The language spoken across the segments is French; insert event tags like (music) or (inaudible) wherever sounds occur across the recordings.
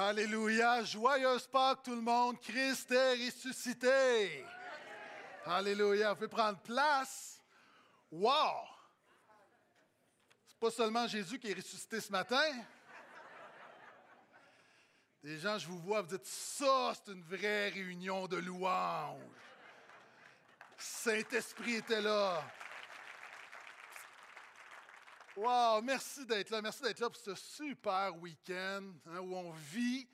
Alléluia. Joyeuse Pâques, tout le monde. Christ est ressuscité. Alléluia. Vous prendre place. Wow! C'est pas seulement Jésus qui est ressuscité ce matin. Des gens, je vous vois, vous dites ça, c'est une vraie réunion de louanges. Saint-Esprit était là. Wow, merci d'être là. Merci d'être là pour ce super week-end hein, où on vit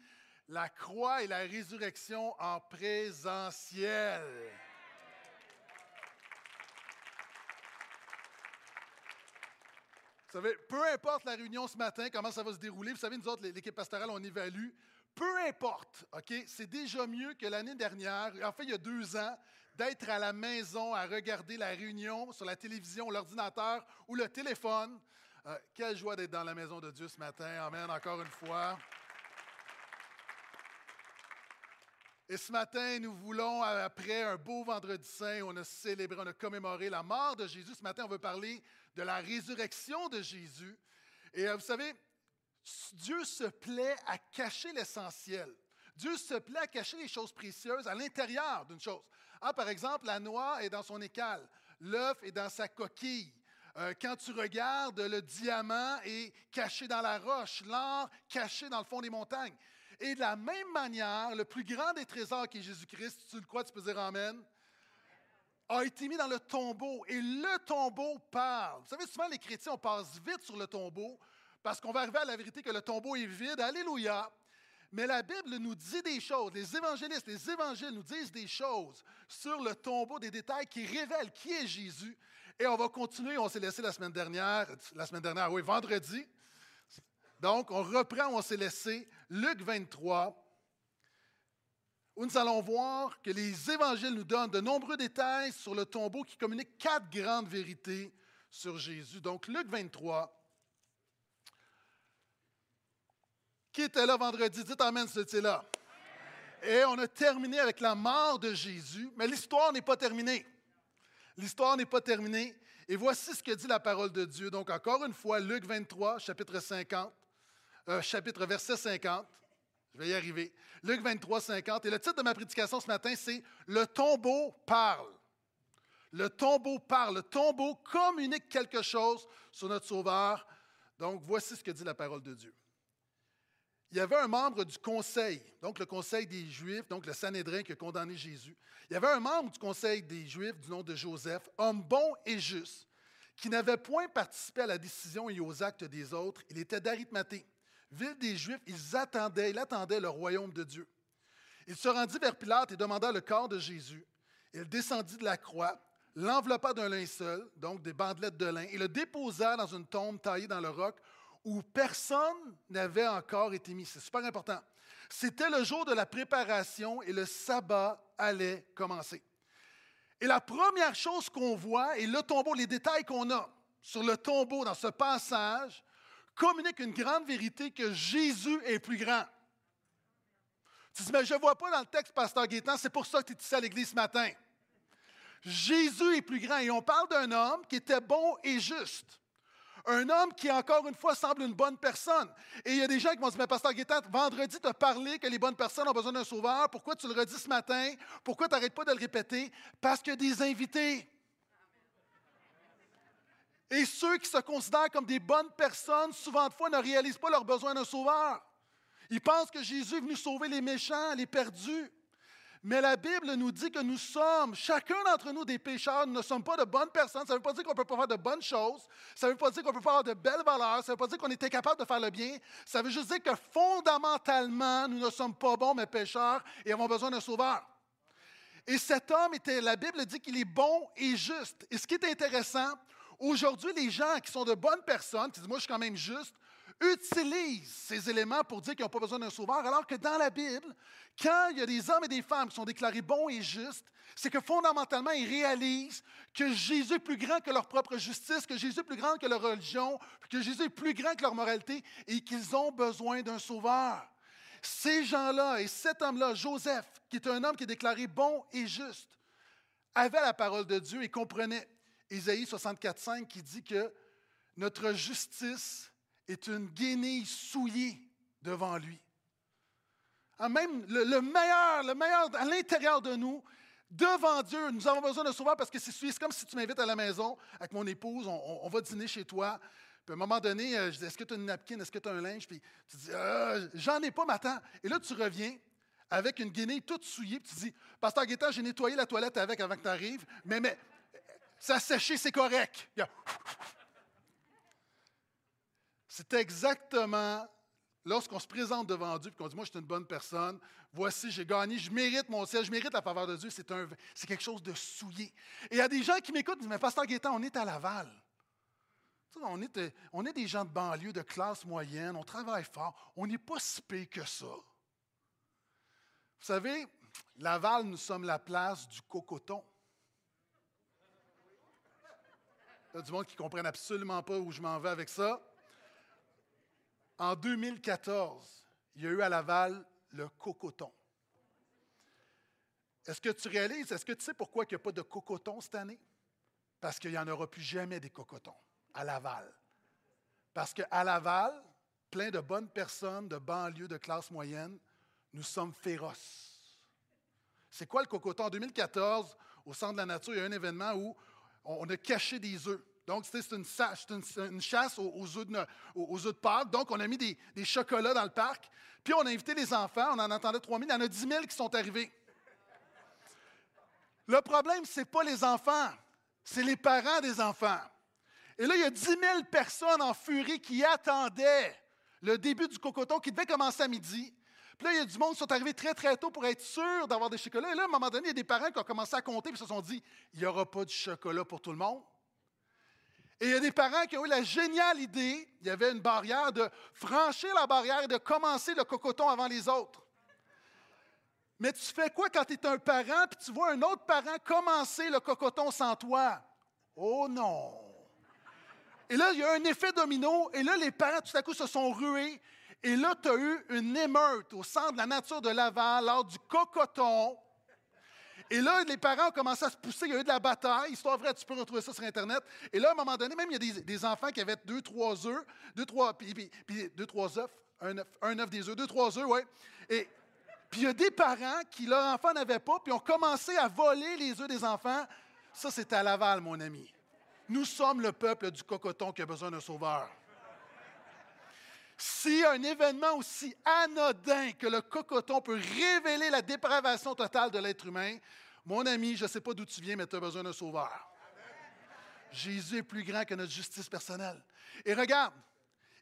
la croix et la résurrection en présentiel. Vous savez, peu importe la réunion ce matin, comment ça va se dérouler, vous savez, nous autres, l'équipe pastorale, on évalue. Peu importe, OK? C'est déjà mieux que l'année dernière, en fait, il y a deux ans, d'être à la maison à regarder la réunion sur la télévision, l'ordinateur ou le téléphone. Euh, quelle joie d'être dans la maison de Dieu ce matin. Amen, encore une fois. Et ce matin, nous voulons, après un beau vendredi saint, on a célébré, on a commémoré la mort de Jésus. Ce matin, on veut parler de la résurrection de Jésus. Et euh, vous savez, Dieu se plaît à cacher l'essentiel. Dieu se plaît à cacher les choses précieuses à l'intérieur d'une chose. Ah, par exemple, la noix est dans son écale, l'œuf est dans sa coquille. Euh, quand tu regardes, le diamant est caché dans la roche, l'or caché dans le fond des montagnes. Et de la même manière, le plus grand des trésors qui est Jésus-Christ, tu le crois, tu peux dire Amen, a été mis dans le tombeau. Et le tombeau parle. Vous savez, souvent les chrétiens, on passe vite sur le tombeau parce qu'on va arriver à la vérité que le tombeau est vide. Alléluia. Mais la Bible nous dit des choses, les évangélistes, les évangiles nous disent des choses sur le tombeau, des détails qui révèlent qui est Jésus. Et on va continuer, on s'est laissé la semaine dernière, la semaine dernière, oui, vendredi. Donc, on reprend on s'est laissé, Luc 23, où nous allons voir que les évangiles nous donnent de nombreux détails sur le tombeau qui communiquent quatre grandes vérités sur Jésus. Donc, Luc 23, Qui était là vendredi? Dites Amen c'était là. Et on a terminé avec la mort de Jésus, mais l'histoire n'est pas terminée. L'histoire n'est pas terminée. Et voici ce que dit la parole de Dieu. Donc, encore une fois, Luc 23, chapitre 50, euh, chapitre verset 50. Je vais y arriver. Luc 23, 50. Et le titre de ma prédication ce matin, c'est Le tombeau parle. Le tombeau parle. Le tombeau communique quelque chose sur notre Sauveur. Donc, voici ce que dit la parole de Dieu il y avait un membre du conseil, donc le conseil des Juifs, donc le Sanhédrin qui a condamné Jésus. Il y avait un membre du conseil des Juifs du nom de Joseph, homme bon et juste, qui n'avait point participé à la décision et aux actes des autres. Il était d'Arimathée. Ville des Juifs, ils attendaient, il attendait le royaume de Dieu. Il se rendit vers Pilate et demanda le corps de Jésus. Il descendit de la croix, l'enveloppa d'un linceul, donc des bandelettes de lin, et le déposa dans une tombe taillée dans le roc où personne n'avait encore été mis. C'est super important. C'était le jour de la préparation et le sabbat allait commencer. Et la première chose qu'on voit, et le tombeau, les détails qu'on a sur le tombeau dans ce passage, communiquent une grande vérité que Jésus est plus grand. Tu dis, mais je ne vois pas dans le texte, Pasteur Gaétan, c'est pour ça que tu es ici à l'église ce matin. Jésus est plus grand et on parle d'un homme qui était bon et juste. Un homme qui, encore une fois, semble une bonne personne. Et il y a des gens qui vont dire, mais Pasteur Guétan, vendredi, tu as parlé que les bonnes personnes ont besoin d'un sauveur. Pourquoi tu le redis ce matin? Pourquoi tu n'arrêtes pas de le répéter? Parce a des invités. Et ceux qui se considèrent comme des bonnes personnes, souvent de fois, ne réalisent pas leur besoin d'un sauveur. Ils pensent que Jésus est venu sauver les méchants, les perdus. Mais la Bible nous dit que nous sommes, chacun d'entre nous, des pécheurs. Nous ne sommes pas de bonnes personnes. Ça ne veut pas dire qu'on ne peut pas faire de bonnes choses. Ça ne veut pas dire qu'on ne peut pas avoir de belles valeurs. Ça ne veut pas dire qu'on était capable de faire le bien. Ça veut juste dire que fondamentalement, nous ne sommes pas bons, mais pécheurs et avons besoin d'un sauveur. Et cet homme était, la Bible dit qu'il est bon et juste. Et ce qui est intéressant, aujourd'hui, les gens qui sont de bonnes personnes, qui disent, moi, je suis quand même juste, utilisent ces éléments pour dire qu'ils n'ont pas besoin d'un sauveur, alors que dans la Bible, quand il y a des hommes et des femmes qui sont déclarés bons et justes, c'est que fondamentalement, ils réalisent que Jésus est plus grand que leur propre justice, que Jésus est plus grand que leur religion, que Jésus est plus grand que leur moralité et qu'ils ont besoin d'un sauveur. Ces gens-là et cet homme-là, Joseph, qui est un homme qui est déclaré bon et juste, avait la parole de Dieu et comprenait Isaïe 64,5 qui dit que notre justice est une guenille souillée devant lui. hein, même le, meilleur, le meilleur à l'intérieur de nous, devant Dieu, nous avons besoin de sauveur parce que c'est comme si tu m'invites à la maison avec mon épouse, on, va dîner chez toi. Puis à un moment donné, euh, je dis Est-ce que tu as une napkin Est-ce que tu as un linge? Puis tu dis ah, J'en ai pas, maintenant. Et là, tu reviens avec une guinée toute souillée, puis tu dis Pasteur Guetta, j'ai nettoyé la toilette avec avant que tu arrives, mais, mais ça a séché, c'est correct. C'est exactement lorsqu'on se présente devant Dieu et qu'on dit Moi, je suis une bonne personne, voici, j'ai gagné, je mérite mon ciel, je mérite la faveur de Dieu, c'est, un, c'est quelque chose de souillé. Et il y a des gens qui m'écoutent disent Mais Pasteur Guetta, on est à Laval. On est, on est des gens de banlieue, de classe moyenne, on travaille fort, on n'est pas si pire que ça. Vous savez, Laval, nous sommes la place du cocoton. Il y a du monde qui ne comprenne absolument pas où je m'en vais avec ça. En 2014, il y a eu à Laval le cocoton. Est-ce que tu réalises, est-ce que tu sais pourquoi il n'y a pas de cocoton cette année? Parce qu'il n'y en aura plus jamais des cocotons à Laval. Parce qu'à Laval, plein de bonnes personnes de banlieue, de classe moyenne, nous sommes féroces. C'est quoi le cocoton? En 2014, au Centre de la Nature, il y a un événement où on a caché des œufs. Donc, c'est une, chasse aux, œufs de. Donc, on a mis des, chocolats dans le parc. Puis, on a invité les enfants. On en entendait 3 000. Il y en a 10 000 qui sont arrivés. Le problème, ce n'est pas les enfants. C'est les parents des enfants. Et là, il y a 10 000 personnes en furie qui attendaient le début du cocoton qui devait commencer à midi. Puis là, il y a du monde qui sont arrivés très, très tôt pour être sûrs d'avoir des chocolats. Et là, à un moment donné, il y a des parents qui ont commencé à compter et se sont dit il n'y aura pas de chocolat pour tout le monde. Et il y a des parents qui ont eu la géniale idée, il y avait une barrière, de franchir la barrière et de commencer le cocoton avant les autres. Mais tu fais quoi quand tu es un parent et tu vois un autre parent commencer le cocoton sans toi? Oh non! Et là, il y a un effet domino, et là, les parents, tout à coup, se sont rués. Et là, tu as eu une émeute au centre de la nature de Laval lors du cocoton. Et là, les parents ont commencé à se pousser. Il y a eu de la bataille. Histoire vraie, tu peux retrouver ça sur Internet. Et là, à un moment donné, même, il y a des, enfants qui avaient deux, trois œufs, deux, trois, puis, deux, trois œufs, un œuf, un œuf des œufs, deux, trois œufs, oui. Et puis il y a des parents qui, leur enfant n'avait pas, puis ont commencé à voler les œufs des enfants. Ça, c'est à Laval, mon ami. Nous sommes le peuple du cocoton qui a besoin d'un sauveur. Si un événement aussi anodin que le cocoton peut révéler la dépravation totale de l'être humain, mon ami, je ne sais pas d'où tu viens, mais tu as besoin d'un sauveur. Jésus est plus grand que notre justice personnelle. Et regarde,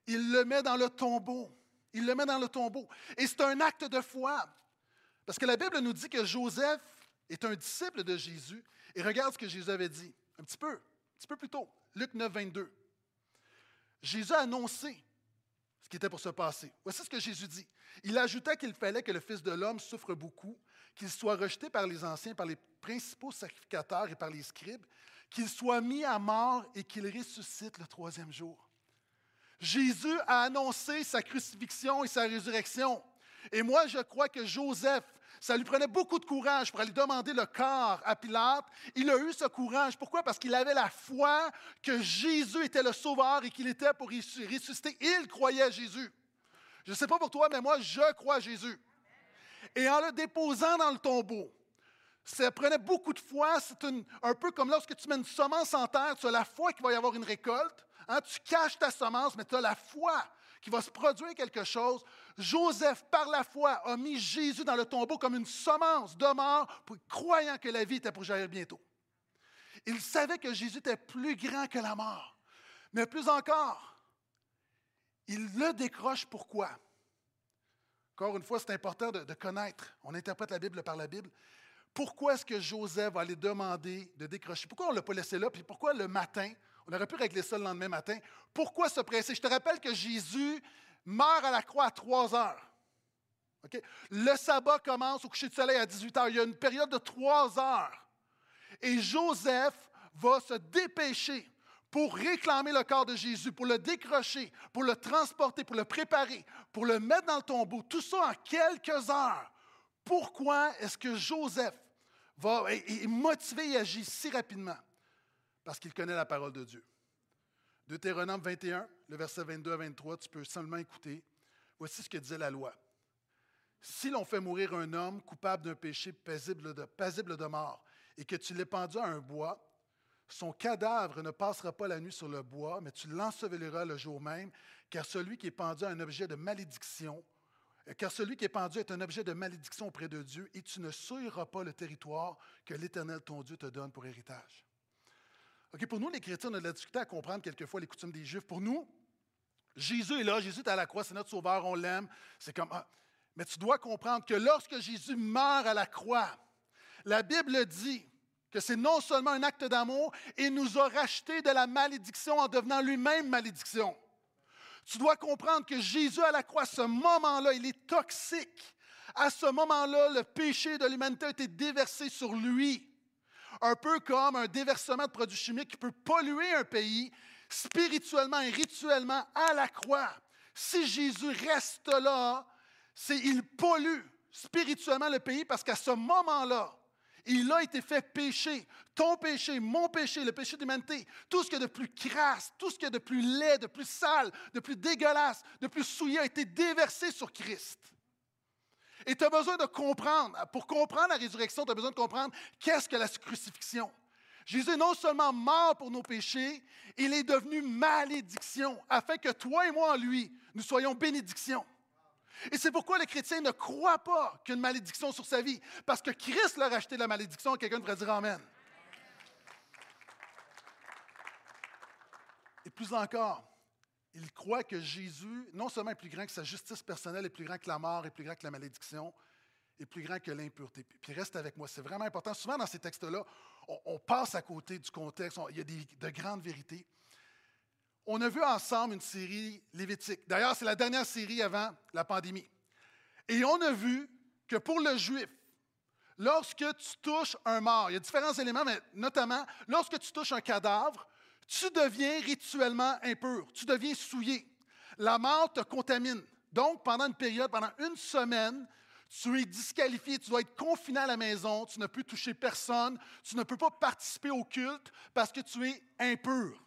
il le met dans le tombeau. Il le met dans le tombeau. Et c'est un acte de foi. Parce que la Bible nous dit que Joseph est un disciple de Jésus. Et regarde ce que Jésus avait dit. Un petit peu, un petit peu plus tôt. Luc 9, 22. Jésus a annoncé ce qui était pour se passer. Voici ce que Jésus dit. Il ajouta qu'il fallait que le Fils de l'homme souffre beaucoup, qu'il soit rejeté par les anciens, par les principaux sacrificateurs et par les scribes, qu'il soit mis à mort et qu'il ressuscite le troisième jour. Jésus a annoncé sa crucifixion et sa résurrection. Et moi, je crois que Joseph, ça lui prenait beaucoup de courage pour aller demander le corps à Pilate. Il a eu ce courage. Pourquoi? Parce qu'il avait la foi que Jésus était le sauveur et qu'il était pour ressusciter. Il croyait à Jésus. Je ne sais pas pour toi, mais moi, je crois à Jésus. Et en le déposant dans le tombeau, ça prenait beaucoup de foi. C'est un peu comme lorsque tu mets une semence en terre, tu as la foi qu'il va y avoir une récolte. Hein, tu caches ta semence, mais tu as la foi qu'il va se produire quelque chose. Joseph, par la foi, a mis Jésus dans le tombeau comme une semence de mort, croyant que la vie était pour jaillir bientôt. Il savait que Jésus était plus grand que la mort. Mais plus encore, il le décroche pourquoi? Encore une fois, c'est important de, connaître. On interprète la Bible par la Bible. Pourquoi est-ce que Joseph va aller demander de décrocher? Pourquoi on ne l'a pas laissé là? Puis pourquoi le matin, on aurait pu régler ça le lendemain matin. Pourquoi se presser? Je te rappelle que Jésus meurt à la croix à 3 heures. Le sabbat commence au coucher du soleil à 18 heures. Il y a une période de 3 heures. Et Joseph va se dépêcher pour réclamer le corps de Jésus, pour le décrocher, pour le transporter, pour le préparer, pour le mettre dans le tombeau. Tout ça en quelques heures. Pourquoi est-ce que Joseph va, est motivé et agit si rapidement? Parce qu'il connaît la parole de Dieu. Deutéronome 21, le verset 22 à 23, tu peux seulement écouter. Voici ce que disait la loi. si l'on fait mourir un homme coupable d'un péché paisible de, mort et que tu l'aies pendu à un bois, son cadavre ne passera pas la nuit sur le bois, mais tu l'enseveliras le jour même, car celui qui est pendu a un objet de malédiction, car celui qui est pendu est un objet de malédiction auprès de Dieu, et tu ne souilleras pas le territoire que l'Éternel ton Dieu te donne pour héritage. Pour nous, les chrétiens, on a de la difficulté à comprendre quelquefois les coutumes des Juifs. Pour nous, Jésus est là, Jésus est à la croix, c'est notre sauveur, on l'aime. C'est comme. Ah, mais tu dois comprendre que lorsque Jésus meurt à la croix, la Bible dit que c'est non seulement un acte d'amour, il nous a racheté de la malédiction en devenant lui-même malédiction. Tu dois comprendre que Jésus à la croix, ce moment-là, il est toxique. À ce moment-là, le péché de l'humanité a été déversé sur lui. Un peu comme un déversement de produits chimiques qui peut polluer un pays spirituellement et rituellement à la croix. Si Jésus reste là, c'est il pollue spirituellement le pays parce qu'à ce moment-là, il a été fait péché. Ton péché, mon péché, le péché de l'humanité, tout ce qui est de plus crasse, tout ce qui est de plus laid, de plus sale, de plus dégueulasse, de plus souillé a été déversé sur Christ. Et tu as besoin de comprendre, pour comprendre la résurrection, tu as besoin de comprendre qu'est-ce que la crucifixion. Jésus est non seulement mort pour nos péchés, il est devenu malédiction, afin que toi et moi en lui, nous soyons bénédiction. Et c'est pourquoi le chrétien ne croit pas qu'une malédiction sur sa vie, parce que Christ l'a racheté de la malédiction, quelqu'un devrait dire Amen. Et plus encore, il croit que Jésus, non seulement est plus grand que sa justice personnelle, est plus grand que la mort, est plus grand que la malédiction, est plus grand que l'impureté. Puis reste avec moi, c'est vraiment important. Souvent dans ces textes-là, on, passe à côté du contexte, il y a de grandes vérités. On a vu ensemble une série Lévitique. D'ailleurs, c'est la dernière série avant la pandémie. Et on a vu que pour le juif, lorsque tu touches un mort, il y a différents éléments, mais notamment, lorsque tu touches un cadavre, tu deviens rituellement impur, tu deviens souillé. La mort te contamine. Donc, pendant une période, pendant une semaine, tu es disqualifié, tu dois être confiné à la maison, tu ne peux toucher personne, tu ne peux pas participer au culte parce que tu es impur.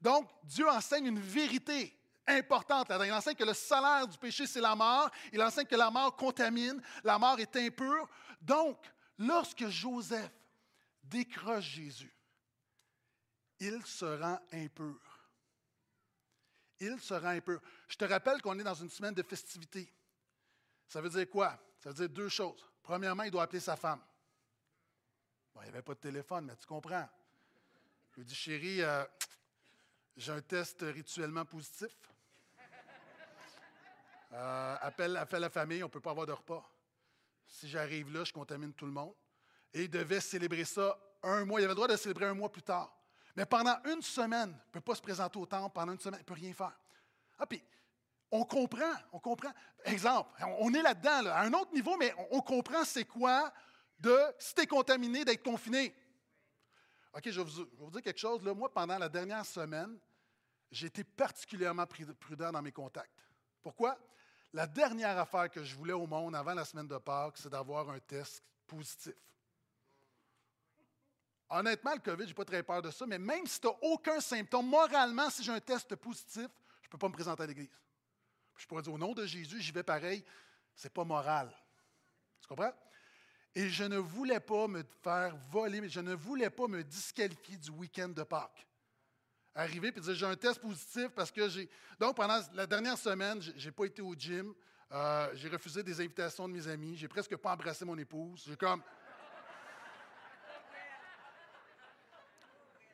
Donc, Dieu enseigne une vérité importante. Il enseigne que le salaire du péché, c'est la mort. Il enseigne que la mort contamine, la mort est impure. Donc, lorsque Joseph décroche Jésus, il se rend impur. Il se rend impur. Je te rappelle qu'on est dans une semaine de festivité. Ça veut dire quoi? Ça veut dire deux choses. Premièrement, il doit appeler sa femme. Bon, il n'y avait pas de téléphone, mais tu comprends. Il lui dit, chérie, euh, j'ai un test rituellement positif. Euh, appelle, la famille, on ne peut pas avoir de repas. Si j'arrive là, je contamine tout le monde. Et il devait célébrer ça un mois. Il avait le droit de célébrer un mois plus tard. Mais pendant une semaine, il ne peut pas se présenter au temple. Pendant une semaine, il ne peut rien faire. Ah, puis, on comprend, on comprend. Exemple, on est là-dedans, à un autre niveau, mais on, comprend c'est quoi de, si tu es contaminé, d'être confiné. OK, je vais, vous, dire quelque chose. Là. Moi, pendant la dernière semaine, j'ai été particulièrement prudent dans mes contacts. Pourquoi? La dernière affaire que je voulais au monde avant la semaine de Pâques, c'est d'avoir un test positif. Honnêtement, le COVID, je n'ai pas très peur de ça, mais même si tu n'as aucun symptôme, moralement, si j'ai un test positif, je ne peux pas me présenter à l'Église. Je pourrais dire au nom de Jésus, j'y vais pareil. Ce n'est pas moral. Tu comprends? Et je ne voulais pas me faire voler, je ne voulais pas me disqualifier du week-end de Pâques. Arriver et dire j'ai un test positif parce que j'ai. Donc, pendant la dernière semaine, je n'ai pas été au gym. Euh, j'ai refusé des invitations de mes amis. J'ai presque pas embrassé mon épouse. J'ai comme.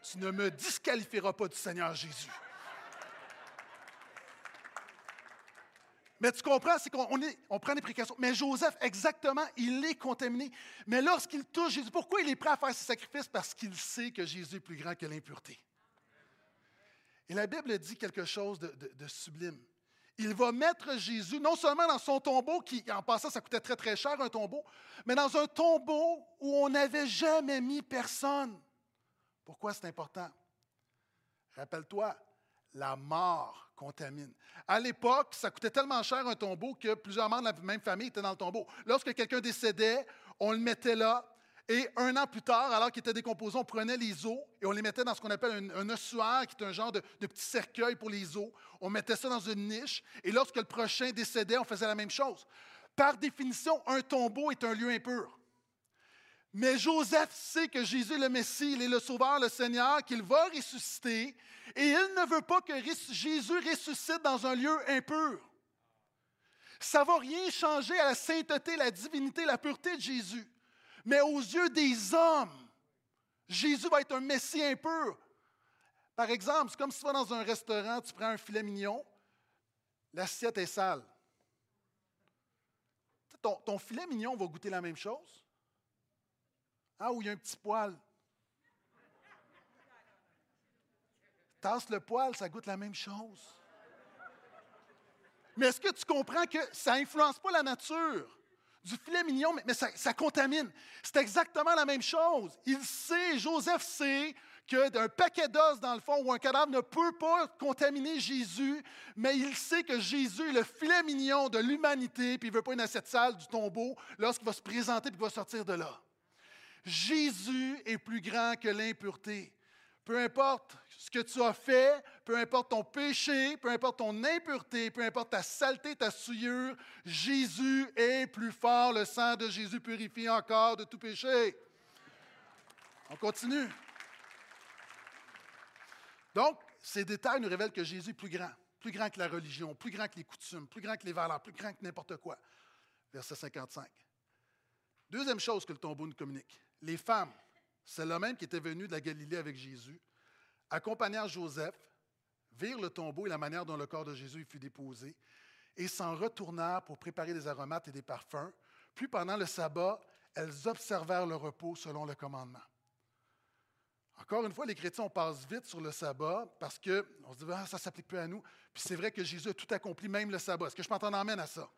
Tu ne me disqualifieras pas du Seigneur Jésus. Mais tu comprends, c'est qu'on on prend des précautions. Mais Joseph, exactement, il est contaminé. Mais lorsqu'il touche Jésus, pourquoi il est prêt à faire ses sacrifices? Parce qu'il sait que Jésus est plus grand que l'impureté. Et la Bible dit quelque chose de, sublime. Il va mettre Jésus non seulement dans son tombeau, qui en passant, ça coûtait très très cher un tombeau, mais dans un tombeau où on n'avait jamais mis personne. Pourquoi c'est important? Rappelle-toi, la mort contamine. À l'époque, ça coûtait tellement cher un tombeau que plusieurs membres de la même famille étaient dans le tombeau. Lorsque quelqu'un décédait, on le mettait là. Et un an plus tard, alors qu'il était décomposé, on prenait les os et on les mettait dans ce qu'on appelle un, ossuaire, qui est un genre de, petit cercueil pour les os. On mettait ça dans une niche. Et lorsque le prochain décédait, on faisait la même chose. Par définition, un tombeau est un lieu impur. Mais Joseph sait que Jésus est le Messie, il est le Sauveur, le Seigneur, qu'il va ressusciter, et il ne veut pas que Jésus ressuscite dans un lieu impur. Ça ne va rien changer à la sainteté, la divinité, la pureté de Jésus. Mais aux yeux des hommes, Jésus va être un Messie impur. Par exemple, c'est comme si tu vas dans un restaurant, tu prends un filet mignon, l'assiette est sale. Ton, ton filet mignon va goûter la même chose. Ah, où il y a un petit poil. Tasse le poil, ça goûte la même chose. Mais est-ce que tu comprends que ça n'influence pas la nature du filet mignon, mais, ça, contamine? C'est exactement la même chose. Il sait, Joseph sait qu'un paquet d'os dans le fond ou un cadavre ne peut pas contaminer Jésus, mais il sait que Jésus est le filet mignon de l'humanité, puis il ne veut pas une assiette sale du tombeau lorsqu'il va se présenter et qu'il va sortir de là. Jésus est plus grand que l'impureté. Peu importe ce que tu as fait, peu importe ton péché, peu importe ton impureté, peu importe ta saleté, ta souillure, Jésus est plus fort. Le sang de Jésus purifie encore de tout péché. On continue. Donc, ces détails nous révèlent que Jésus est plus grand, plus grand que la religion, plus grand que les coutumes, plus grand que les valeurs, plus grand que n'importe quoi. Verset 55. Deuxième chose que le tombeau nous communique les femmes, le même qui était venu de la Galilée avec Jésus, accompagnèrent Joseph, virent le tombeau et la manière dont le corps de Jésus fut déposé, et s'en retournèrent pour préparer des aromates et des parfums. Puis pendant le sabbat, elles observèrent le repos selon le commandement. Encore une fois, les chrétiens, on passe vite sur le sabbat parce qu'on se dit, ah, ça ne s'applique plus à nous. Puis c'est vrai que Jésus a tout accompli, même le sabbat. Est-ce que je m'entends emmène à ça?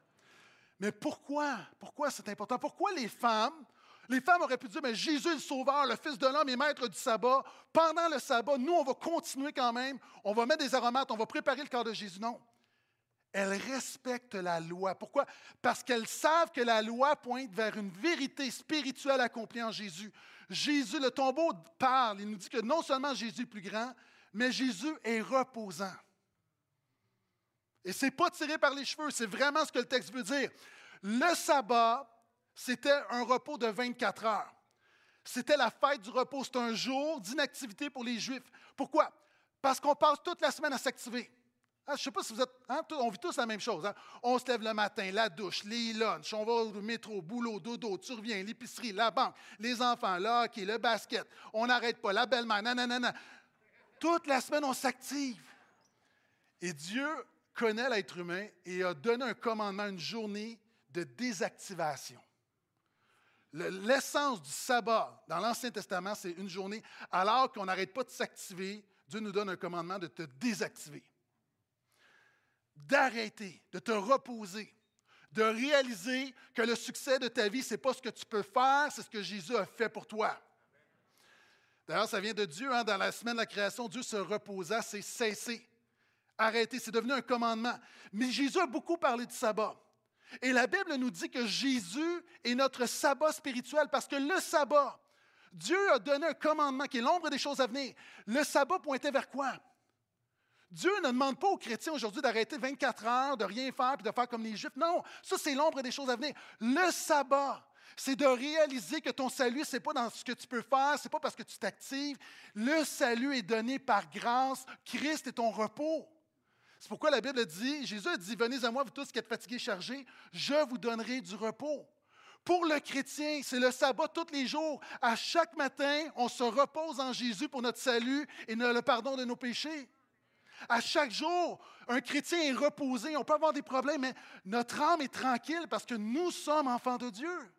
Mais pourquoi? Pourquoi c'est important? Pourquoi les femmes les femmes auraient pu dire, mais Jésus est le Sauveur, le Fils de l'homme et maître du sabbat. Pendant le sabbat, nous, on va continuer quand même. On va mettre des aromates, on va préparer le corps de Jésus. Non. Elles respectent la loi. Pourquoi? Parce qu'elles savent que la loi pointe vers une vérité spirituelle accomplie en Jésus. Jésus, le tombeau parle. Il nous dit que non seulement Jésus est plus grand, mais Jésus est reposant. Et ce n'est pas tiré par les cheveux, c'est vraiment ce que le texte veut dire. Le sabbat c'était un repos de 24 heures. C'était la fête du repos. C'est un jour d'inactivité pour les Juifs. Pourquoi? Parce qu'on passe toute la semaine à s'activer. Hein, je ne sais pas si vous êtes. Hein, on vit tous la même chose. Hein. On se lève le matin, la douche, les lunchs, on va au métro, boulot, dodo, tu reviens, l'épicerie, la banque, les enfants, le hockey, le basket. On n'arrête pas, la belle-mère, nanana. Toute la semaine, on s'active. Et Dieu connaît l'être humain et a donné un commandement, une journée de désactivation. L'essence du sabbat dans l'Ancien Testament, c'est une journée. Alors qu'on n'arrête pas de s'activer, Dieu nous donne un commandement de te désactiver, d'arrêter, de te reposer, de réaliser que le succès de ta vie, ce n'est pas ce que tu peux faire, c'est ce que Jésus a fait pour toi. D'ailleurs, ça vient de Dieu. Hein, dans la semaine de la création, Dieu se reposa, c'est cesser, arrêter. C'est devenu un commandement. Mais Jésus a beaucoup parlé du sabbat. Et la Bible nous dit que Jésus est notre sabbat spirituel parce que le sabbat, Dieu a donné un commandement qui est l'ombre des choses à venir. Le sabbat pointait vers quoi? Dieu ne demande pas aux chrétiens aujourd'hui d'arrêter 24 heures, de rien faire puis de faire comme les Juifs. Non, ça c'est l'ombre des choses à venir. Le sabbat, c'est de réaliser que ton salut, ce n'est pas dans ce que tu peux faire, ce n'est pas parce que tu t'actives. Le salut est donné par grâce. Christ est ton repos. C'est pourquoi la Bible dit, Jésus a dit, venez à moi, vous tous qui êtes fatigués, chargés, je vous donnerai du repos. Pour le chrétien, c'est le sabbat tous les jours. À chaque matin, on se repose en Jésus pour notre salut et le pardon de nos péchés. À chaque jour, un chrétien est reposé. On peut avoir des problèmes, mais notre âme est tranquille parce que nous sommes enfants de Dieu.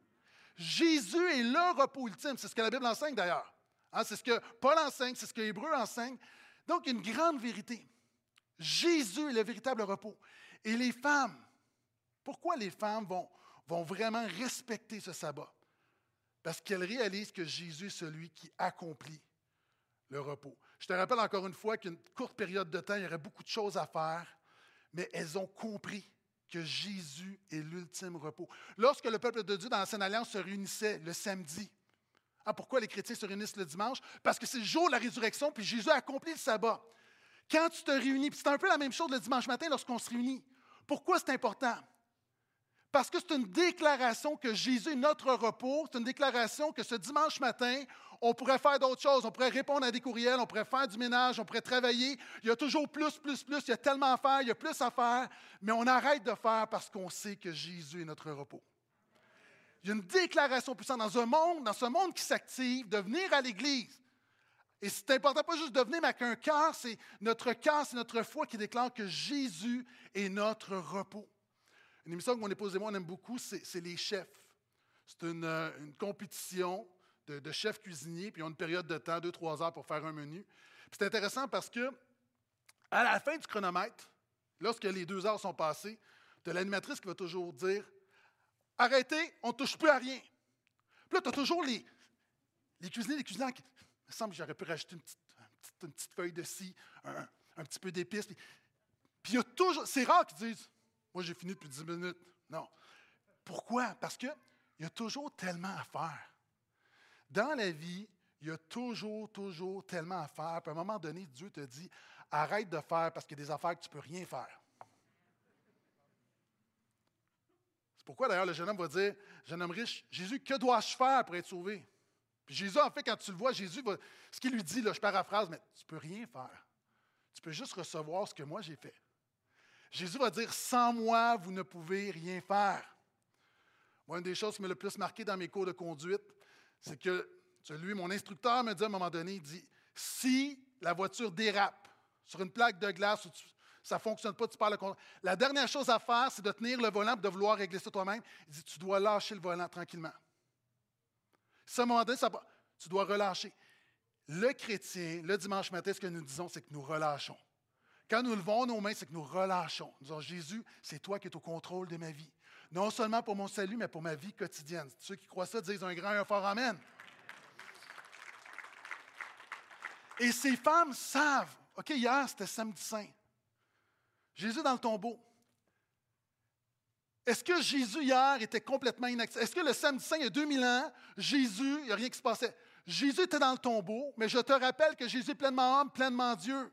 Jésus est le repos ultime. C'est ce que la Bible enseigne d'ailleurs. Hein, c'est ce que Paul enseigne, c'est ce que Hébreu enseigne. Donc, une grande vérité. Jésus est le véritable repos. Et les femmes, pourquoi les femmes vont, vraiment respecter ce sabbat? Parce qu'elles réalisent que Jésus est celui qui accomplit le repos. Je te rappelle encore une fois qu'une courte période de temps, il y aurait beaucoup de choses à faire, mais elles ont compris que Jésus est l'ultime repos. Lorsque le peuple de Dieu dans la Sainte Alliance se réunissait le samedi, ah, pourquoi les chrétiens se réunissent le dimanche? Parce que c'est le jour de la résurrection, puis Jésus a accompli le sabbat. Quand tu te réunis, c'est un peu la même chose le dimanche matin lorsqu'on se réunit. Pourquoi c'est important? Parce que c'est une déclaration que Jésus est notre repos. C'est une déclaration que ce dimanche matin, on pourrait faire d'autres choses. On pourrait répondre à des courriels, on pourrait faire du ménage, on pourrait travailler. Il y a toujours plus, plus, plus. Il y a tellement à faire, il y a plus à faire. Mais on arrête de faire parce qu'on sait que Jésus est notre repos. Il y a une déclaration puissante dans un monde, dans ce monde qui s'active, de venir à l'Église. Et c'est important pas juste de venir, mais avec un cœur, c'est notre cœur, c'est notre foi qui déclare que Jésus est notre repos. Une émission que mon épouse et moi on aime beaucoup, c'est les chefs. C'est une, euh, compétition de, chefs cuisiniers, puis ils ont une période de temps, deux, trois heures pour faire un menu. C'est intéressant parce que à la fin du chronomètre, lorsque les deux heures sont passées, as l'animatrice qui va toujours dire Arrêtez, on ne touche plus à rien. Puis là, tu as toujours les, les cuisiniers, les cuisiniers qui. Me semble que j'aurais pu rajouter une petite, feuille de scie, un, petit peu d'épices. Puis, puis il y a toujours. C'est rare qu'ils disent moi, j'ai fini depuis 10 minutes. Non. Pourquoi? Parce qu'il y a toujours tellement à faire. Dans la vie, il y a toujours, toujours tellement à faire. Puis à un moment donné, Dieu te dit arrête de faire parce qu'il y a des affaires que tu ne peux rien faire. C'est pourquoi d'ailleurs le jeune homme va dire Jeune homme riche, Jésus, que dois-je faire pour être sauvé? Puis Jésus, en fait, quand tu le vois, Jésus, va, ce qu'il lui dit, là, je paraphrase, mais tu ne peux rien faire. Tu peux juste recevoir ce que moi j'ai fait. Jésus va dire, sans moi, vous ne pouvez rien faire. Moi, une des choses qui m'a le plus marqué dans mes cours de conduite, c'est que lui, mon instructeur me dit à un moment donné, il dit, si la voiture dérape sur une plaque de glace, ou ça ne fonctionne pas, tu parles le La dernière chose à faire, c'est de tenir le volant et de vouloir régler ça toi-même. Il dit, tu dois lâcher le volant tranquillement. Un moment ça, tu dois relâcher. Le chrétien, le dimanche matin, ce que nous disons, c'est que nous relâchons. Quand nous levons nos mains, c'est que nous relâchons. Nous disons, Jésus, c'est toi qui es au contrôle de ma vie. Non seulement pour mon salut, mais pour ma vie quotidienne. Ceux qui croient ça disent un grand et un fort Amen. Et ces femmes savent. OK, hier, c'était samedi saint. Jésus dans le tombeau. Est-ce que Jésus hier était complètement inaccessible? Est-ce que le samedi saint, il y a 2000 ans, Jésus, il n'y a rien qui se passait? Jésus était dans le tombeau, mais je te rappelle que Jésus est pleinement homme, pleinement Dieu.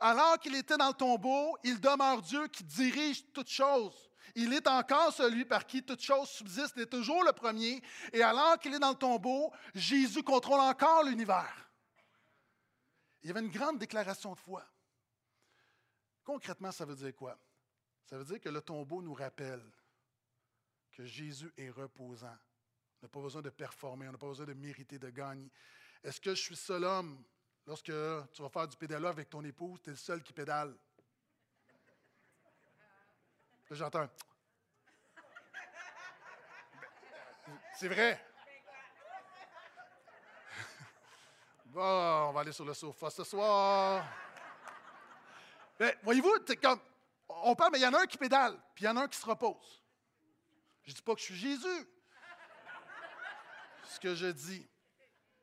Alors qu'il était dans le tombeau, il demeure Dieu qui dirige toutes choses. Il est encore celui par qui toute chose subsiste, il est toujours le premier. Et alors qu'il est dans le tombeau, Jésus contrôle encore l'univers. Il y avait une grande déclaration de foi. Concrètement, ça veut dire quoi? Ça veut dire que le tombeau nous rappelle que Jésus est reposant. On n'a pas besoin de performer, on n'a pas besoin de mériter, de gagner. Est-ce que je suis seul homme Lorsque tu vas faire du pédalo avec ton épouse, tu es le seul qui pédale? Là, j'entends. C'est vrai. (laughs) Bon, on va aller sur le sofa ce soir. Mais voyez-vous, comme, on parle, mais il y en a un qui pédale, puis il y en a un qui se repose. Je ne dis pas que je suis Jésus. Ce que je dis,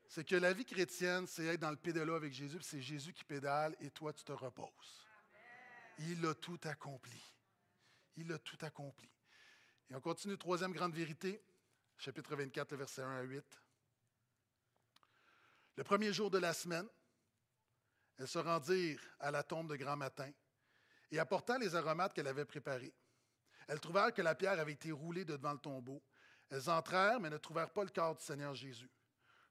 c'est que la vie chrétienne, c'est être dans le pédalo avec Jésus, c'est Jésus qui pédale et toi, tu te reposes. Il a tout accompli. Il a tout accompli. Et on continue, troisième grande vérité, chapitre 24, verset 1 à 8. Le premier jour de la semaine, elles se rendirent à la tombe de grand matin et apportant les aromates qu'elle avait préparés. Elles trouvèrent que la pierre avait été roulée devant le tombeau. Elles entrèrent, mais ne trouvèrent pas le corps du Seigneur Jésus.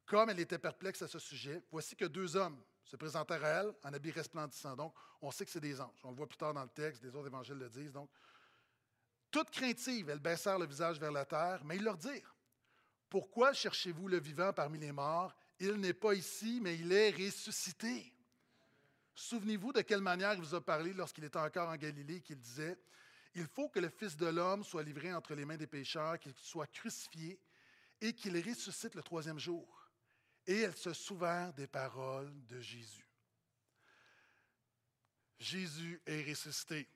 Comme elle était perplexe à ce sujet, voici que deux hommes se présentèrent à elle en habits resplendissants. Donc, on sait que c'est des anges. On le voit plus tard dans le texte, des autres évangiles le disent. Donc, toutes craintives, elles baissèrent le visage vers la terre, mais ils leur dirent Pourquoi cherchez-vous le vivant parmi les morts? Il n'est pas ici, mais il est ressuscité. Souvenez-vous de quelle manière il vous a parlé lorsqu'il était encore en Galilée, qu'il disait Il faut que le Fils de l'homme soit livré entre les mains des pécheurs, qu'il soit crucifié et qu'il ressuscite le troisième jour et elle se souvint des paroles de Jésus. Jésus est ressuscité.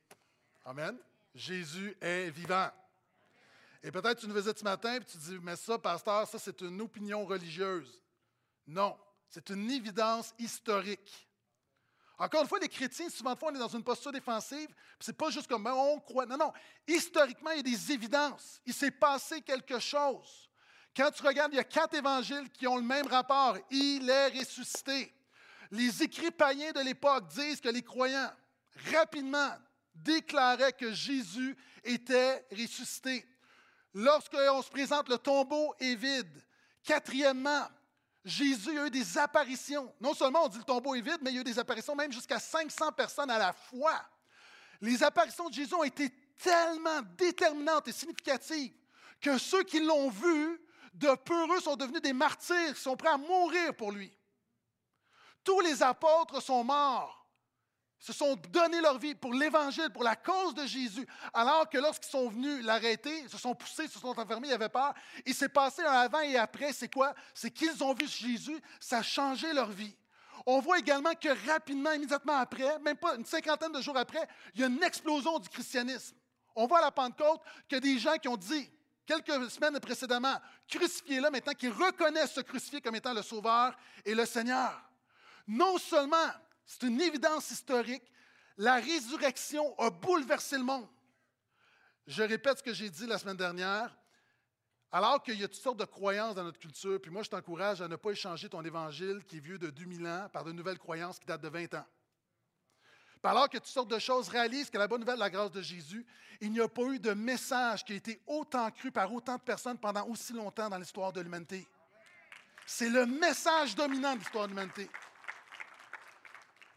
Amen. Jésus est vivant. Et peut-être tu nous visites ce matin et tu dis, mais ça, pasteur, ça c'est une opinion religieuse. Non, c'est une évidence historique. Encore une fois, les chrétiens, souvent on est dans une posture défensive, c'est pas juste comme on croit. Non, non. Historiquement, il y a des évidences. Il s'est passé quelque chose. Quand tu regardes, il y a quatre évangiles qui ont le même rapport. Il est ressuscité. Les écrits païens de l'époque disent que les croyants, rapidement, déclaraient que Jésus était ressuscité. Lorsqu'on se présente, le tombeau est vide. Quatrièmement, Jésus a eu des apparitions. Non seulement on dit le tombeau est vide, mais il y a eu des apparitions même jusqu'à 500 personnes à la fois. Les apparitions de Jésus ont été tellement déterminantes et significatives que ceux qui l'ont vu, de peureux, sont devenus des martyrs, qui sont prêts à mourir pour lui. Tous les apôtres sont morts se sont donné leur vie pour l'Évangile, pour la cause de Jésus, alors que lorsqu'ils sont venus l'arrêter, se sont poussés, se sont enfermés, ils avaient peur. Il s'est passé un avant et après, c'est quoi? C'est qu'ils ont vu Jésus, ça a changé leur vie. On voit également que rapidement, immédiatement après, même pas une cinquantaine de jours après, il y a une explosion du christianisme. On voit à la Pentecôte que des gens qui ont dit, quelques semaines précédemment, crucifiez-le maintenant, qui reconnaissent ce crucifié comme étant le Sauveur et le Seigneur. Non seulement c'est une évidence historique. La résurrection a bouleversé le monde. Je répète ce que j'ai dit la semaine dernière. Alors qu'il y a toutes sortes de croyances dans notre culture, puis moi je t'encourage à ne pas échanger ton évangile qui est vieux de 2000 ans par de nouvelles croyances qui datent de 20 ans. Alors que toutes sortes de choses réalisent que la bonne nouvelle de la grâce de Jésus, il n'y a pas eu de message qui a été autant cru par autant de personnes pendant aussi longtemps dans l'histoire de l'humanité. C'est le message dominant de l'histoire de l'humanité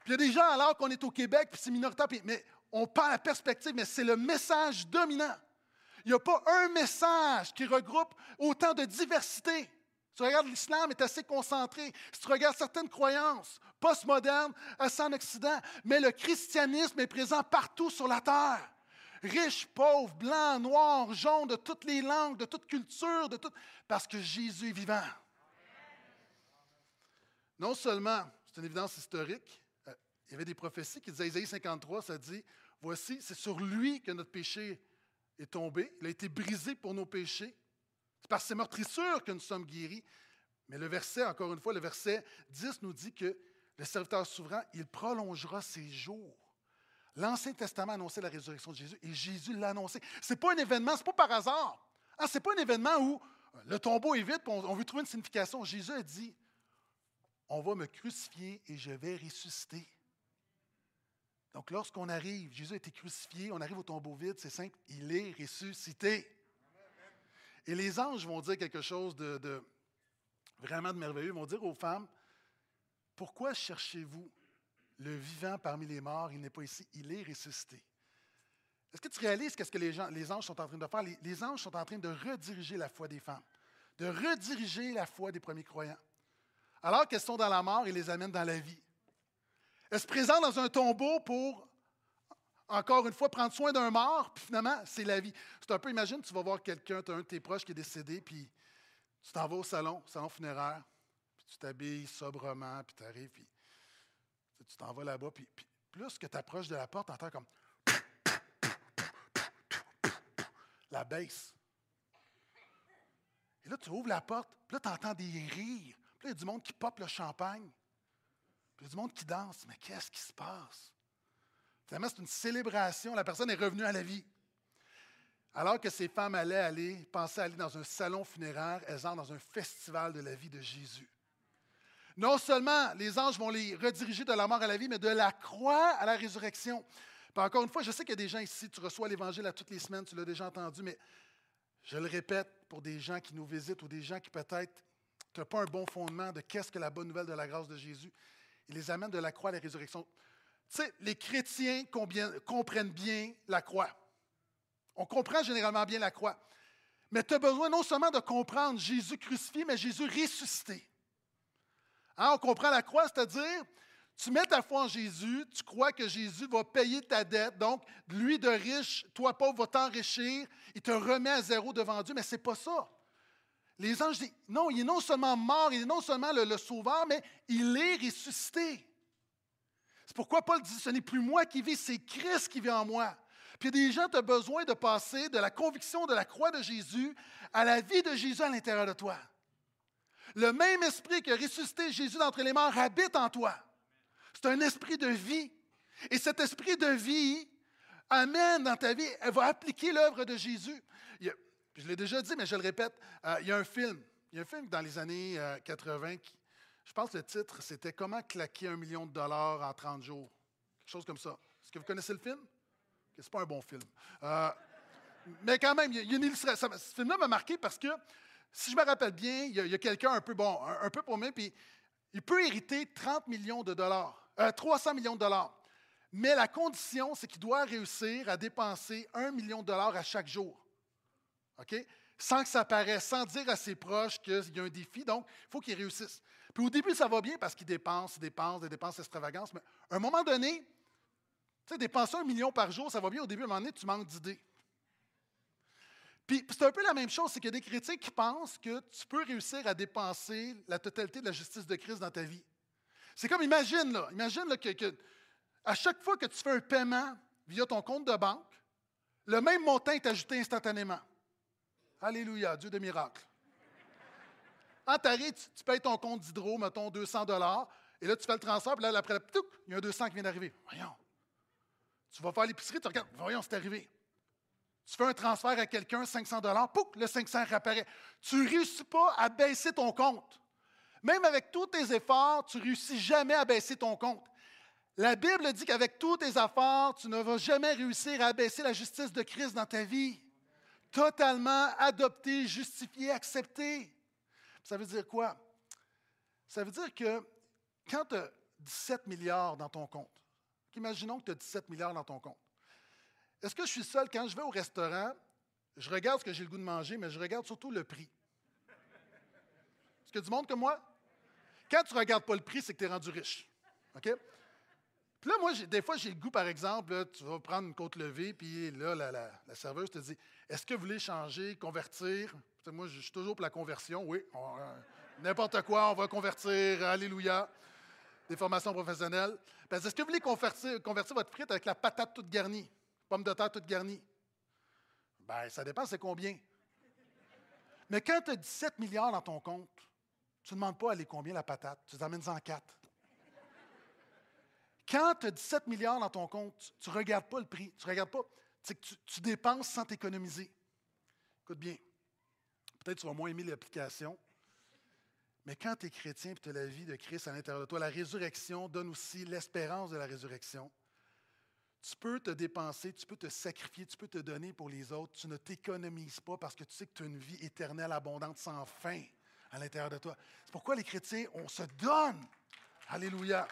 il y a des gens, alors qu'on est au Québec, puis c'est minoritaire, mais on parle la perspective, mais c'est le message dominant. Il n'y a pas un message qui regroupe autant de diversité. Si tu regardes l'islam, est assez concentré. Si tu regardes certaines croyances postmodernes, assez en Occident, mais le christianisme est présent partout sur la terre. Riche, pauvre, blanc, noir, jaune, de toutes les langues, de toute culture, de tout, parce que Jésus est vivant. Non seulement c'est une évidence historique, il y avait des prophéties qui disaient, Isaïe 53, ça dit, voici, c'est sur lui que notre péché est tombé. Il a été brisé pour nos péchés. C'est par ses meurtrissures que nous sommes guéris. Mais le verset, encore une fois, le verset 10 nous dit que le serviteur souverain, il prolongera ses jours. L'Ancien Testament annonçait la résurrection de Jésus et Jésus l'a annoncé. Ce n'est pas un événement, ce n'est pas par hasard. Ah, ce n'est pas un événement où le tombeau est vide, on, on veut trouver une signification. Jésus a dit, on va me crucifier et je vais ressusciter. Donc, lorsqu'on arrive, Jésus a été crucifié, on arrive au tombeau vide, c'est simple, il est ressuscité. Et les anges vont dire quelque chose de, vraiment de merveilleux. Ils vont dire aux femmes Pourquoi cherchez-vous le vivant parmi les morts? Il n'est pas ici, il est ressuscité. Est-ce que tu réalises qu'est-ce que les, anges sont en train de faire? Les, les anges sont en train de rediriger la foi des femmes, de rediriger la foi des premiers croyants. Alors qu'elles sont dans la mort, ils les amènent dans la vie. Elle se présente dans un tombeau pour, encore une fois, prendre soin d'un mort, puis finalement, c'est la vie. C'est un peu, imagine, tu vas voir quelqu'un, tu as un de tes proches qui est décédé, puis tu t'en vas au salon, salon funéraire, puis tu t'habilles sobrement, puis tu arrives, puis tu t'en vas là-bas, puis, plus que tu approches de la porte, tu entends comme la baisse. Et là, tu ouvres la porte, puis là, tu entends des rires. Puis là, il y a du monde qui pop le champagne. Il y a du monde qui danse, mais qu'est-ce qui se passe? Finalement, c'est une célébration. La personne est revenue à la vie. Alors que ces femmes allaient aller, pensaient aller dans un salon funéraire, elles entrent dans un festival de la vie de Jésus. Non seulement les anges vont les rediriger de la mort à la vie, mais de la croix à la résurrection. Puis encore une fois, je sais qu'il y a des gens ici, tu reçois l'Évangile toutes les semaines, tu l'as déjà entendu, mais je le répète pour des gens qui nous visitent ou des gens qui peut-être n'ont pas un bon fondement de qu'est-ce que la bonne nouvelle de la grâce de Jésus. Il les amène de la croix à la résurrection. Tu sais, les chrétiens comprennent bien la croix. On comprend généralement bien la croix. Mais tu as besoin non seulement de comprendre Jésus crucifié, mais Jésus ressuscité. Hein, on comprend la croix, c'est-à-dire, tu mets ta foi en Jésus, tu crois que Jésus va payer ta dette, donc lui de riche, toi pauvre, va t'enrichir, il te remet à zéro devant Dieu, mais ce n'est pas ça. Les anges disent, non, il est non seulement mort, il est non seulement le, sauveur, mais il est ressuscité. C'est pourquoi Paul dit, ce n'est plus moi qui vis, c'est Christ qui vit en moi. Puis des gens ont besoin de passer de la conviction de la croix de Jésus à la vie de Jésus à l'intérieur de toi. Le même esprit qui a ressuscité Jésus d'entre les morts habite en toi. C'est un esprit de vie. Et cet esprit de vie amène dans ta vie, elle va appliquer l'œuvre de Jésus je l'ai déjà dit, mais je le répète, euh, il y a un film. Il y a un film dans les années 80 euh, je pense que le titre, c'était Comment claquer un million de dollars en 30 jours. Quelque chose comme ça. Est-ce que vous connaissez le film? Ce n'est pas un bon film. Euh, Mais quand même, il y a une illustration. Ce film-là m'a marqué parce que, si je me rappelle bien, il y a, quelqu'un un peu bon, un, peu paumé, puis il peut hériter 30 millions de dollars, 300 euh, millions de dollars. Mais la condition, c'est qu'il doit réussir à dépenser 1 million de dollars à chaque jour. OK? Sans que ça paraisse, sans dire à ses proches qu'il y a un défi. Donc, il faut qu'il réussisse. Puis au début, ça va bien parce qu'il dépense, il dépense, des dépenses extravagances. Mais à un moment donné, tu sais, dépenser un million par jour, ça va bien. Au début, à un moment donné, tu manques d'idées. Puis c'est un peu la même chose, c'est qu'il y a des chrétiens qui pensent que tu peux réussir à dépenser la totalité de la justice de Christ dans ta vie. C'est comme, imagine, là, imagine que, à chaque fois que tu fais un paiement via ton compte de banque, le même montant est ajouté instantanément. Alléluia, Dieu de miracle. En tarif, tu, tu payes ton compte d'hydro, mettons 200 et là, tu fais le transfert, puis là, après, il y a un 200 qui vient d'arriver. Voyons. Tu vas faire l'épicerie, tu regardes, voyons, c'est arrivé. Tu fais un transfert à quelqu'un, 500 dollars, le 500 réapparaît. Tu ne réussis pas à baisser ton compte. Même avec tous tes efforts, tu ne réussis jamais à baisser ton compte. La Bible dit qu'avec tous tes efforts, tu ne vas jamais réussir à baisser la justice de Christ dans ta vie. Totalement adopté, justifié, accepté. Ça veut dire quoi? Ça veut dire que quand tu as 17 milliards dans ton compte, imaginons que tu as 17 milliards dans ton compte, est-ce que je suis seul? Quand je vais au restaurant? Je regarde ce que j'ai le goût de manger, mais je regarde surtout le prix. Est-ce que du monde comme moi? Quand tu ne regardes pas le prix, c'est que tu es rendu riche. OK? Puis là, moi, des fois, j'ai le goût, par exemple, tu vas prendre une côte levée, puis là, la, serveuse te dit Est-ce que vous voulez changer, convertir? Moi, je suis toujours pour la conversion, oui. Euh, n'importe quoi, on va convertir, Alléluia. Des formations professionnelles. Est-ce que vous voulez convertir, votre frite avec la patate toute garnie? Pomme de terre toute garnie? Ben, ça dépend, c'est combien. Mais quand tu as 17 milliards dans ton compte, tu ne demandes pas aller combien la patate, tu t'amènes en quatre. Quand tu as 17 milliards dans ton compte, tu ne regardes pas le prix, tu regardes pas, tu dépenses sans t'économiser. Écoute bien, peut-être tu vas moins aimer l'application, mais quand tu es chrétien et tu as la vie de Christ à l'intérieur de toi, la résurrection donne aussi l'espérance de la résurrection. Tu peux te dépenser, tu peux te sacrifier, tu peux te donner pour les autres. Tu ne t'économises pas parce que tu sais que tu as une vie éternelle, abondante, sans fin à l'intérieur de toi. C'est pourquoi les chrétiens, on se donne. Alléluia.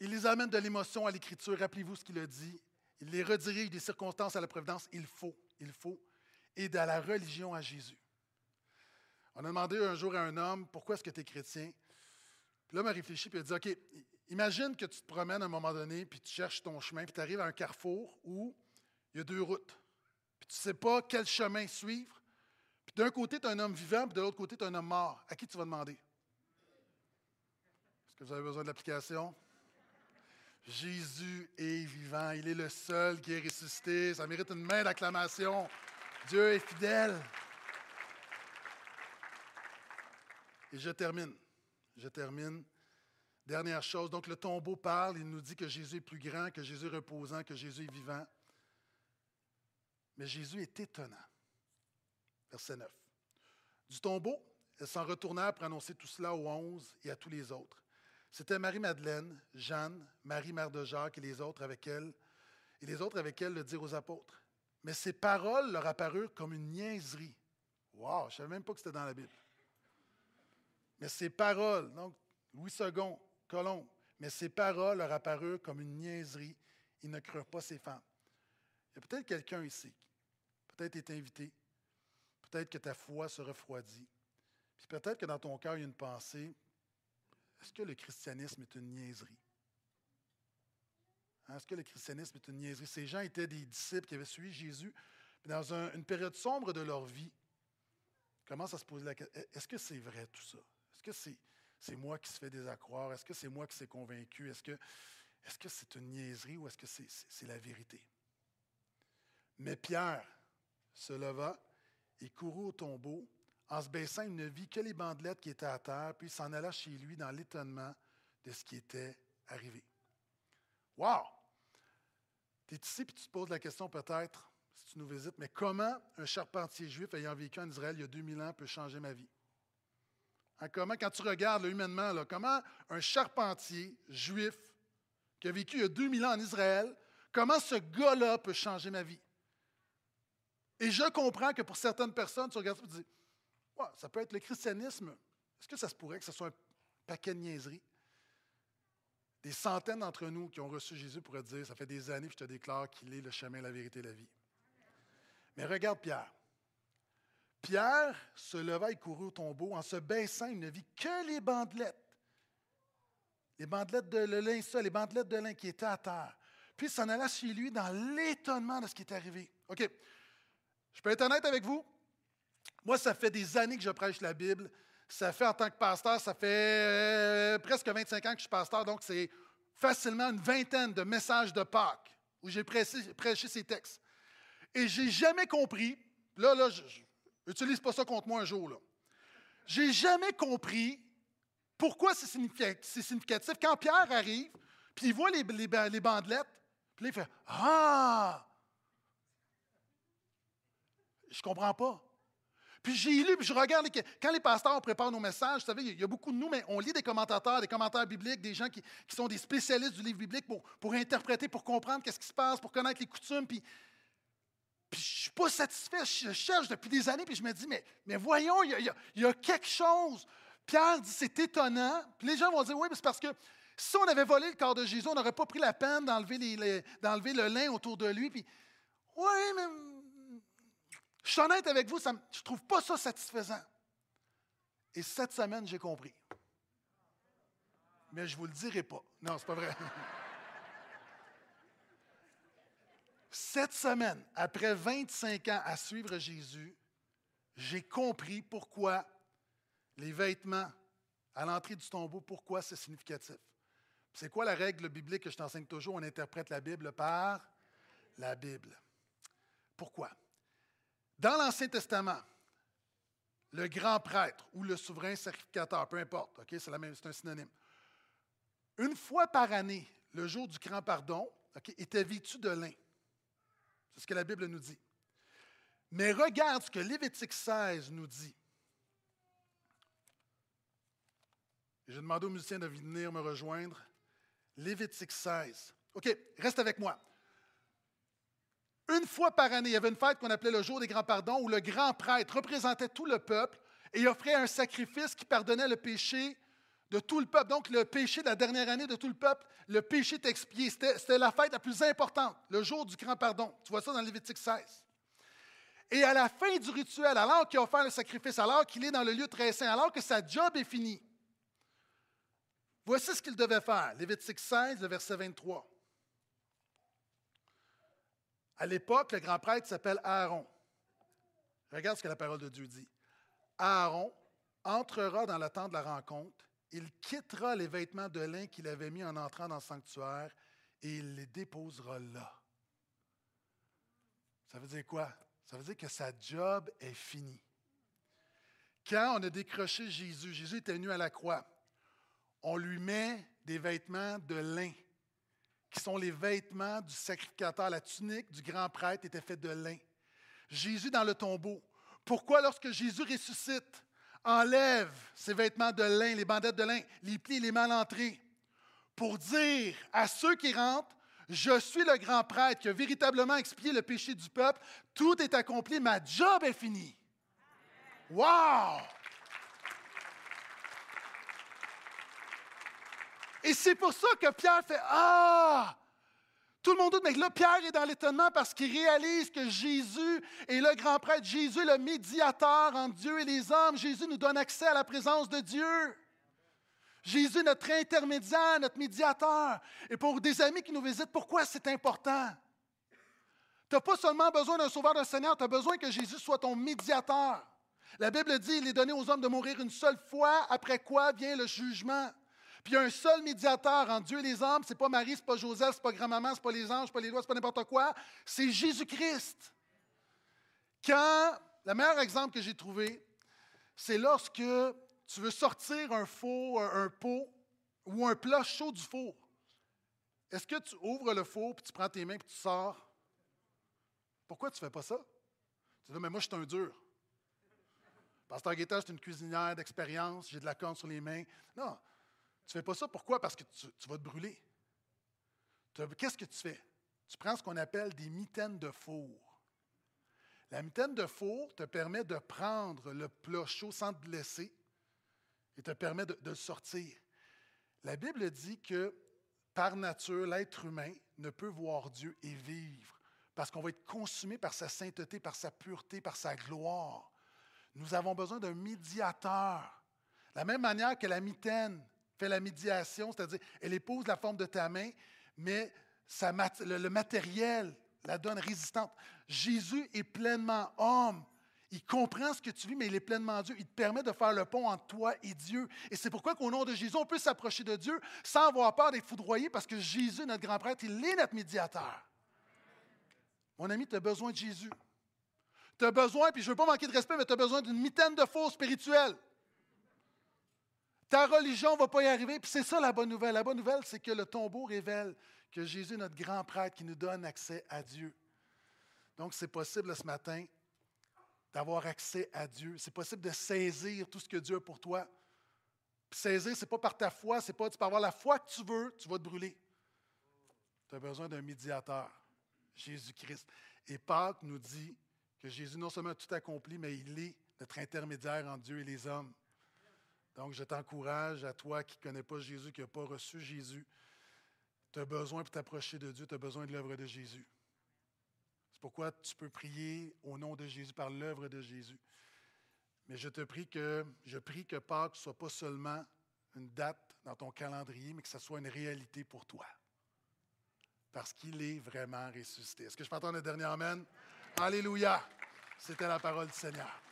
Il les amène de l'émotion à l'écriture. Rappelez-vous ce qu'il a dit. Il les redirige des circonstances à la providence. Il faut, il faut. Et de la religion à Jésus. On a demandé un jour à un homme, pourquoi est-ce que tu es chrétien? Puis l'homme a réfléchi et a dit OK, imagine que tu te promènes à un moment donné, puis tu cherches ton chemin, puis tu arrives à un carrefour où il y a deux routes. Puis tu ne sais pas quel chemin suivre. Puis d'un côté, tu as un homme vivant, puis de l'autre côté, tu as un homme mort. À qui tu vas demander? Est-ce que vous avez besoin de l'application? Jésus est vivant. Il est le seul qui est ressuscité. Ça mérite une main d'acclamation. Dieu est fidèle. Et je termine. Je termine. Dernière chose, donc le tombeau parle, il nous dit que Jésus est plus grand, que Jésus est reposant, que Jésus est vivant. Mais Jésus est étonnant. Verset 9. Du tombeau, elle s'en retourna pour annoncer tout cela aux onze et à tous les autres. C'était Marie-Madeleine, Jeanne, Marie, mère de Jacques et les autres avec elle, et les autres avec elle le dirent aux apôtres. Mais ces paroles leur apparurent comme une niaiserie. Wow, je ne savais même pas que c'était dans la Bible. Mais ces paroles, donc Louis II, Colomb, mais ces paroles leur apparurent comme une niaiserie. Ils ne crurent pas ces femmes. Il y a peut-être quelqu'un ici, peut-être est invité, peut-être que ta foi se refroidit, puis peut-être que dans ton cœur, il y a une pensée, est-ce que le christianisme est une niaiserie? Hein, est-ce que le christianisme est une niaiserie? Ces gens étaient des disciples qui avaient suivi Jésus, dans une période sombre de leur vie, commencent à se poser la question, est-ce que c'est vrai tout ça? Est-ce que c'est moi qui se fait désaccroire? Est-ce que c'est moi qui s'est convaincu? Est-ce que c'est une niaiserie ou est-ce que c'est la vérité? Mais Pierre se leva et courut au tombeau. En se baissant, il ne vit que les bandelettes qui étaient à terre, puis il s'en alla chez lui dans l'étonnement de ce qui était arrivé. Wow! Tu es ici et tu te poses la question peut-être, si tu nous visites, mais comment un charpentier juif ayant vécu en Israël il y a 2000 ans peut changer ma vie? Hein, comment, quand tu regardes humainement, comment un charpentier juif qui a vécu il y a 2000 ans en Israël, comment ce gars-là peut changer ma vie? Et je comprends que pour certaines personnes, tu regardes ça et tu dis, ça peut être le christianisme. Est-ce que ça se pourrait que ce soit un paquet de niaiseries? Des centaines d'entre nous qui ont reçu Jésus pourraient dire, ça fait des années que je te déclare qu'il est le chemin, la vérité la vie. Mais regarde Pierre. Pierre se leva et courut au tombeau. En se baissant, il ne vit que les bandelettes. Les bandelettes de lin, ça, les bandelettes de lin qui étaient à terre. Puis s'en alla chez lui dans l'étonnement de ce qui est arrivé. OK. Je peux être honnête avec vous? Moi, ça fait des années que je prêche la Bible. Ça fait en tant que pasteur, ça fait euh, presque 25 ans que je suis pasteur, donc c'est facilement une vingtaine de messages de Pâques où j'ai prêché, ces textes. Et j'ai jamais compris, là, là, je, n'utilise pas ça contre moi un jour, là. J'ai jamais compris pourquoi c'est significatif. Quand Pierre arrive, puis il voit les, les bandelettes, puis il fait Ah! Je comprends pas. Puis j'ai lu, puis je regarde, quand les pasteurs préparent nos messages, vous savez, il y a beaucoup de nous, mais on lit des commentateurs, des commentaires bibliques, des gens qui, sont des spécialistes du livre biblique pour, pour interpréter, pour comprendre qu'est-ce qui se passe, pour connaître les coutumes. Puis, je ne suis pas satisfait, je cherche depuis des années, puis je me dis, mais, mais voyons, il y, a, quelque chose. Pierre dit, c'est étonnant. Puis les gens vont dire, oui, mais c'est parce que si on avait volé le corps de Jésus, on n'aurait pas pris la peine d'enlever, le lin autour de lui. Puis, oui, mais je suis honnête avec vous, je ne trouve pas ça satisfaisant. Et cette semaine, j'ai compris. Mais je ne vous le dirai pas. Non, c'est pas vrai. (laughs) Cette semaine, après 25 ans à suivre Jésus, j'ai compris pourquoi les vêtements à l'entrée du tombeau, pourquoi c'est significatif. C'est quoi la règle biblique que je t'enseigne toujours? On interprète la Bible par la Bible. Pourquoi? Dans l'Ancien Testament, le grand prêtre ou le souverain sacrificateur, peu importe, c'est, un synonyme, une fois par année, le jour du grand pardon, était vêtu de lin. C'est ce que la Bible nous dit. Mais regarde ce que Lévitique 16 nous dit. J'ai demandé aux musiciens de venir me rejoindre. Lévitique 16. OK, reste avec moi. Une fois par année, il y avait une fête qu'on appelait le jour des grands pardons, où le grand prêtre représentait tout le peuple et offrait un sacrifice qui pardonnait le péché de tout le peuple. Donc, le péché de la dernière année de tout le peuple, le péché est expié. C'était la fête la plus importante, le jour du grand pardon. Tu vois ça dans Lévitique 16. Et à la fin du rituel, alors qu'il a offert le sacrifice, alors qu'il est dans le lieu très saint, alors que sa job est finie, voici ce qu'il devait faire. Lévitique 16, verset 23. À l'époque, le grand prêtre s'appelle Aaron. Regarde ce que la parole de Dieu dit. Aaron entrera dans la tente de la rencontre, il quittera les vêtements de lin qu'il avait mis en entrant dans le sanctuaire et il les déposera là. Ça veut dire quoi? Ça veut dire que sa job est finie. Quand on a décroché Jésus, Jésus était venu à la croix, on lui met des vêtements de lin qui sont les vêtements du sacrificateur. La tunique du grand prêtre était faite de lin. Jésus dans le tombeau. Pourquoi lorsque Jésus ressuscite, enlève ses vêtements de lin, les bandettes de lin, les plis, les l'entrée, pour dire à ceux qui rentrent, je suis le grand prêtre qui a véritablement expié le péché du peuple, tout est accompli, ma job est finie. Wow! Et c'est pour ça que Pierre fait Ah! Tout le monde doute, mais là, Pierre est dans l'étonnement parce qu'il réalise que Jésus est le grand prêtre. Jésus est le médiateur entre Dieu et les hommes. Jésus nous donne accès à la présence de Dieu. Jésus notre intermédiaire, notre médiateur. Et pour des amis qui nous visitent, pourquoi c'est important? Tu n'as pas seulement besoin d'un sauveur, d'un Seigneur, tu as besoin que Jésus soit ton médiateur. La Bible dit, il est donné aux hommes de mourir une seule fois, après quoi vient le jugement. Puis il y a un seul médiateur entre Dieu et les hommes, ce n'est pas Marie, ce n'est pas Joseph, ce n'est pas grand-maman, ce n'est pas les anges, ce n'est pas les lois, ce n'est pas n'importe quoi, c'est Jésus-Christ. Quand, le meilleur exemple que j'ai trouvé, c'est lorsque tu veux sortir un four, un, pot ou un plat chaud du four. Est-ce que tu ouvres le four, puis tu prends tes mains, puis tu sors? Pourquoi tu ne fais pas ça? Tu dis, mais moi, je suis un dur. Pasteur Guetta, c'est une cuisinière d'expérience, j'ai de la corne sur les mains. Non, tu ne fais pas ça. Pourquoi? Parce que tu, vas te brûler. Qu'est-ce que tu fais? tu prends ce qu'on appelle des mitaines de four. La mitaine de four te permet de prendre le plat chaud sans te blesser et te permet de, le sortir. La Bible dit que par nature, l'être humain ne peut voir Dieu et vivre parce qu'on va être consumé par sa sainteté, par sa pureté, par sa gloire. Nous avons besoin d'un médiateur. De la même manière que la mitaine fait la médiation, c'est-à-dire elle épouse la forme de ta main, mais le matériel la donne résistante. Jésus est pleinement homme. Il comprend ce que tu vis, mais il est pleinement Dieu. Il te permet de faire le pont entre toi et Dieu. Et c'est pourquoi qu'au nom de Jésus, on peut s'approcher de Dieu sans avoir peur d'être foudroyé, parce que Jésus, notre grand prêtre, il est notre médiateur. Mon ami, tu as besoin de Jésus. Tu as besoin, puis je ne veux pas manquer de respect, mais tu as besoin d'une mitaine de faux spirituelle. Ta religion ne va pas y arriver. Puis c'est ça la bonne nouvelle. La bonne nouvelle, c'est que le tombeau révèle que Jésus est notre grand prêtre qui nous donne accès à Dieu. Donc, c'est possible ce matin d'avoir accès à Dieu. C'est possible de saisir tout ce que Dieu a pour toi. Puis saisir, ce n'est pas par ta foi, c'est pas tu peux avoir la foi que tu veux, tu vas te brûler. Tu as besoin d'un médiateur, Jésus-Christ. Et Pâques nous dit que Jésus non seulement a tout accompli, mais il est notre intermédiaire entre Dieu et les hommes. Donc, je t'encourage à toi qui ne connais pas Jésus, qui n'a pas reçu Jésus, tu as besoin pour t'approcher de Dieu, tu as besoin de l'œuvre de Jésus. C'est pourquoi tu peux prier au nom de Jésus, par l'œuvre de Jésus. Mais je te prie que, je prie que Pâques ne soit pas seulement une date dans ton calendrier, mais que ce soit une réalité pour toi. Parce qu'il est vraiment ressuscité. Est-ce que je peux entendre le dernier Amen? Alléluia! C'était la parole du Seigneur.